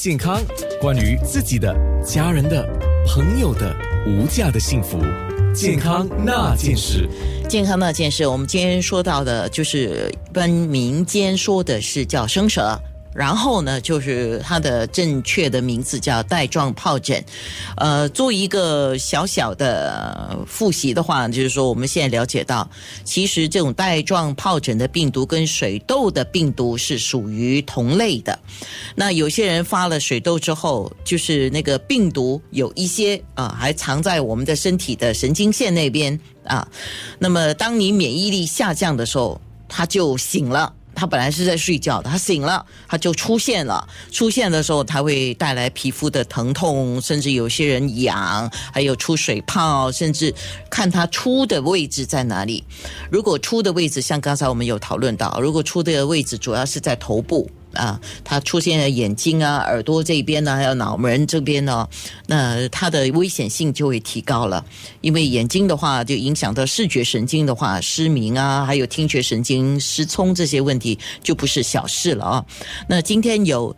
健康，关于自己的、家人的、朋友的无价的幸福，健康那件事。健康那件事，我们今天说到的，就是跟民间说的是叫生蛇。然后呢，就是它的正确的名字叫带状疱疹。呃，做一个小小的复习的话，就是说我们现在了解到，其实这种带状疱疹的病毒跟水痘的病毒是属于同类的。那有些人发了水痘之后，就是那个病毒有一些啊，还藏在我们的身体的神经线那边啊。那么当你免疫力下降的时候，它就醒了。他本来是在睡觉的，他醒了，他就出现了。出现的时候，他会带来皮肤的疼痛，甚至有些人痒，还有出水泡，甚至看他出的位置在哪里。如果出的位置像刚才我们有讨论到，如果出的位置主要是在头部。啊，他出现了眼睛啊、耳朵这边呢，还有脑门这边呢，那他的危险性就会提高了。因为眼睛的话，就影响到视觉神经的话，失明啊，还有听觉神经失聪这些问题，就不是小事了啊。那今天有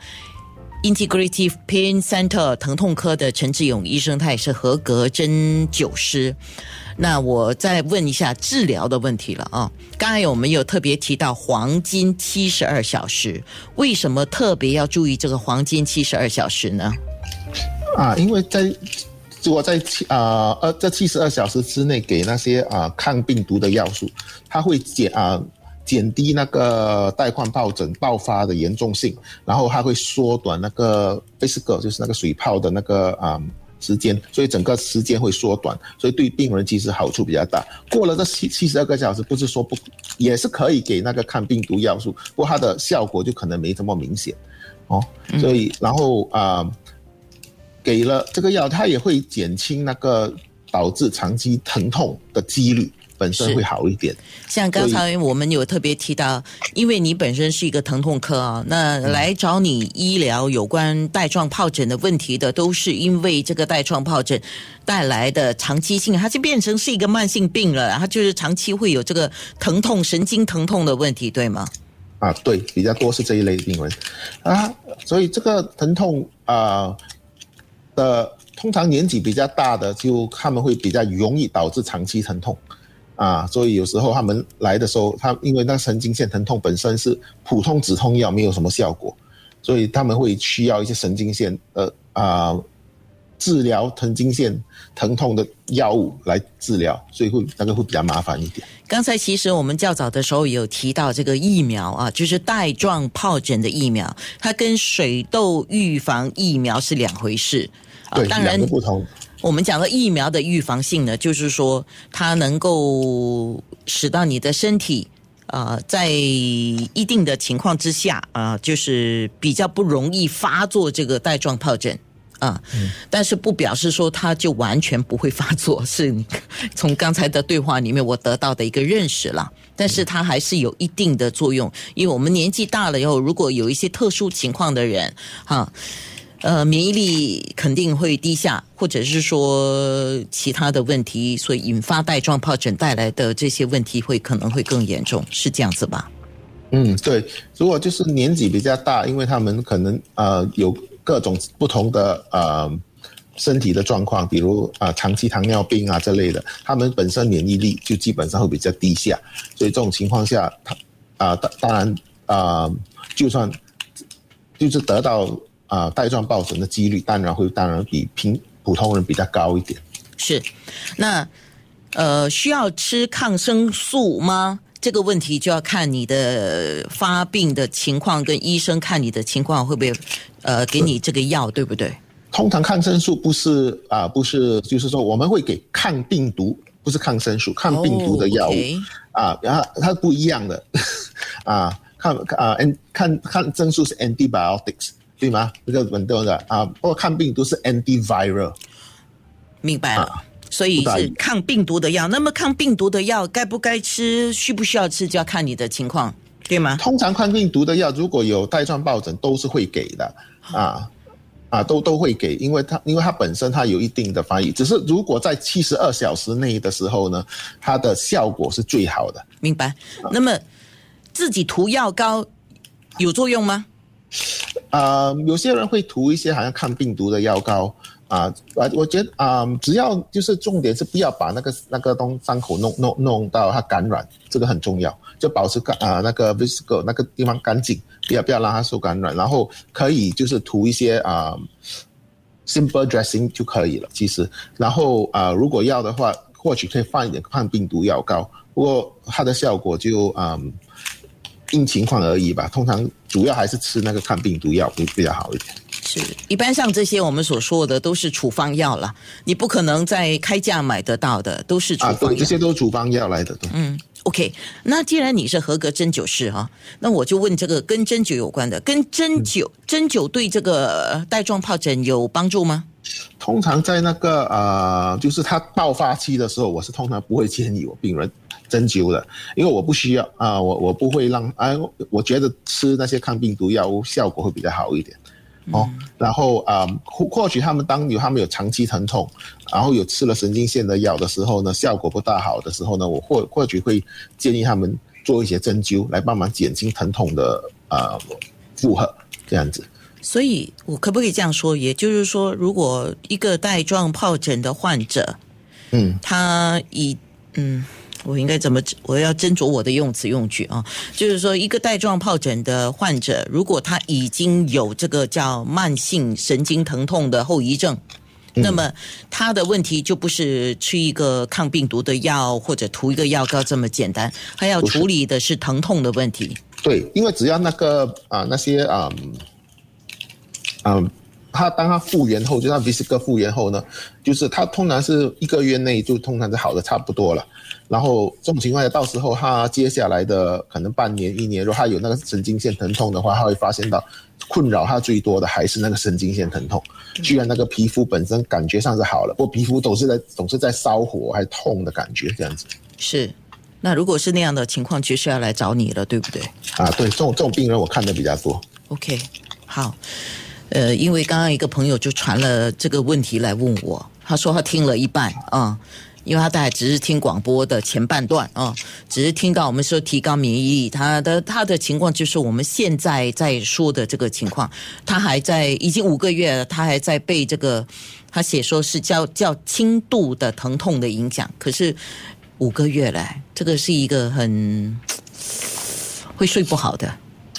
Integrative Pain Center 疼痛科的陈志勇医生，他也是合格针灸师。那我再问一下治疗的问题了啊！刚才我们有特别提到黄金七十二小时，为什么特别要注意这个黄金七十二小时呢？啊，因为在如果在七啊呃这七十二小时之内给那些啊抗病毒的药素，它会减啊减低那个带状疱疹爆发的严重性，然后它会缩短那个 physical 就是那个水泡的那个啊。时间，所以整个时间会缩短，所以对病人其实好处比较大。过了这七七十二个小时，不是说不，也是可以给那个抗病毒药素，不过它的效果就可能没这么明显，哦，所以然后啊，给了这个药，它也会减轻那个导致长期疼痛的几率。本身会好一点。像刚才我们有特别提到，因为你本身是一个疼痛科啊，那来找你医疗有关带状疱疹的问题的，都是因为这个带状疱疹带来的长期性，它就变成是一个慢性病了，它就是长期会有这个疼痛、神经疼痛的问题，对吗？啊，对，比较多是这一类病人啊，所以这个疼痛啊的，通常年纪比较大的，就他们会比较容易导致长期疼痛。啊，所以有时候他们来的时候，他因为那神经线疼痛本身是普通止痛药没有什么效果，所以他们会需要一些神经线呃啊治疗神经线疼痛的药物来治疗，所以会那个会比较麻烦一点。刚才其实我们较早的时候有提到这个疫苗啊，就是带状疱疹的疫苗，它跟水痘预防疫苗是两回事，对，当然不同。我们讲的疫苗的预防性呢，就是说它能够使到你的身体啊，在一定的情况之下啊，就是比较不容易发作这个带状疱疹啊。但是不表示说它就完全不会发作，是从刚才的对话里面我得到的一个认识了。但是它还是有一定的作用，因为我们年纪大了以后，如果有一些特殊情况的人，哈。呃，免疫力肯定会低下，或者是说其他的问题，所以引发带状疱疹带来的这些问题会可能会更严重，是这样子吧？嗯，对。如果就是年纪比较大，因为他们可能呃有各种不同的呃身体的状况，比如啊长期糖尿病啊这类的，他们本身免疫力就基本上会比较低下，所以这种情况下，他啊当当然啊就算就是得到。啊，带状疱疹的几率当然会当然比平普通人比较高一点。是，那呃，需要吃抗生素吗？这个问题就要看你的发病的情况，跟医生看你的情况会不会呃给你这个药，对不对？通常抗生素不是啊，不是，就是说我们会给抗病毒，不是抗生素，抗病毒的药物啊，然后它不一样的 啊，抗啊，n 抗抗生素是 antibiotics。对吗？这个很多的啊，不过抗病毒是 antiviral，明白了。所以是抗病毒的药。那么抗病毒的药该不该吃？需不需要吃？就要看你的情况，对吗？通常抗病毒的药如果有带状疱疹，都是会给的啊啊，都都会给，因为它因为它本身它有一定的防疫，只是如果在七十二小时内的时候呢，它的效果是最好的。明白。那么自己涂药膏有作用吗？啊，有些人会涂一些好像抗病毒的药膏啊，啊，我觉得啊，只要就是重点是不要把那个那个东伤口弄弄弄到它感染，这个很重要，就保持干啊那个 visco 那个地方干净，不要不要让它受感染，然后可以就是涂一些啊 simple dressing 就可以了，其实，然后啊如果要的话，或许可以放一点抗病毒药膏，不过它的效果就嗯。因情况而已吧，通常主要还是吃那个抗病毒药会比较好一点。是，一般像这些我们所说的都是处方药了，你不可能在开价买得到的，都是处方药。啊，对，这些都是处方药来的。嗯，OK，那既然你是合格针灸师哈，那我就问这个跟针灸有关的，跟针灸针灸对这个带状疱疹有帮助吗？通常在那个呃，就是它爆发期的时候，我是通常不会建议我病人。针灸的，因为我不需要啊，我我不会让啊，我觉得吃那些抗病毒药物效果会比较好一点哦。然后啊，或或许他们当有他们有长期疼痛，然后有吃了神经线的药的时候呢，效果不大好的时候呢，我或或许会建议他们做一些针灸来帮忙减轻疼痛的啊负荷这样子。所以我可不可以这样说？也就是说，如果一个带状疱疹的患者，嗯，他以嗯。我应该怎么？我要斟酌我的用词用句啊，就是说，一个带状疱疹的患者，如果他已经有这个叫慢性神经疼痛的后遗症，那么他的问题就不是吃一个抗病毒的药或者涂一个药膏这么简单，他要处理的是疼痛的问题。对，因为只要那个啊那些啊嗯。他当他复原后，就他 v i s c 复原后呢，就是他通常是一个月内就通常是好的差不多了。然后这种情况下，到时候他接下来的可能半年、一年，如果他有那个神经线疼痛的话，他会发现到困扰他最多的还是那个神经线疼痛。居然那个皮肤本身感觉上是好了，不过皮肤总是在总是在烧火，还痛的感觉这样子。是，那如果是那样的情况，就是要来找你了，对不对？啊，对，这种这种病人我看的比较多。OK，好。呃，因为刚刚一个朋友就传了这个问题来问我，他说他听了一半啊，因为他大概只是听广播的前半段啊，只是听到我们说提高免疫力，他的他的情况就是我们现在在说的这个情况，他还在已经五个月了，他还在被这个他写说是叫叫轻度的疼痛的影响，可是五个月来，这个是一个很会睡不好的。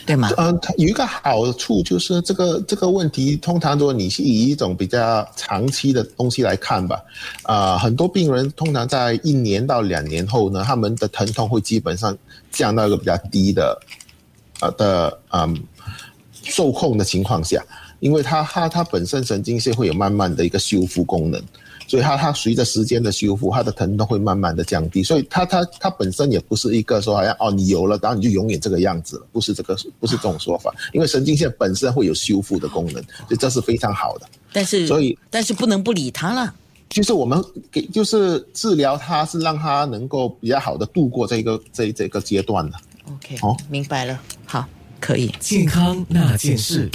对吗？嗯，有一个好处就是这个这个问题，通常如果你是以一种比较长期的东西来看吧，啊，很多病人通常在一年到两年后呢，他们的疼痛会基本上降到一个比较低的，呃的嗯受控的情况下，因为它它它本身神经线会有慢慢的一个修复功能。所以它它随着时间的修复，它的疼痛会慢慢的降低。所以它它它本身也不是一个说好像哦你有了，然后你就永远这个样子了，不是这个不是这种说法。因为神经线本身会有修复的功能，所以这是非常好的。但是所以但是不能不理它了。就是我们给就是治疗它是让它能够比较好的度过这个这这个阶段的。OK，哦，明白了。好，可以。健康那件事。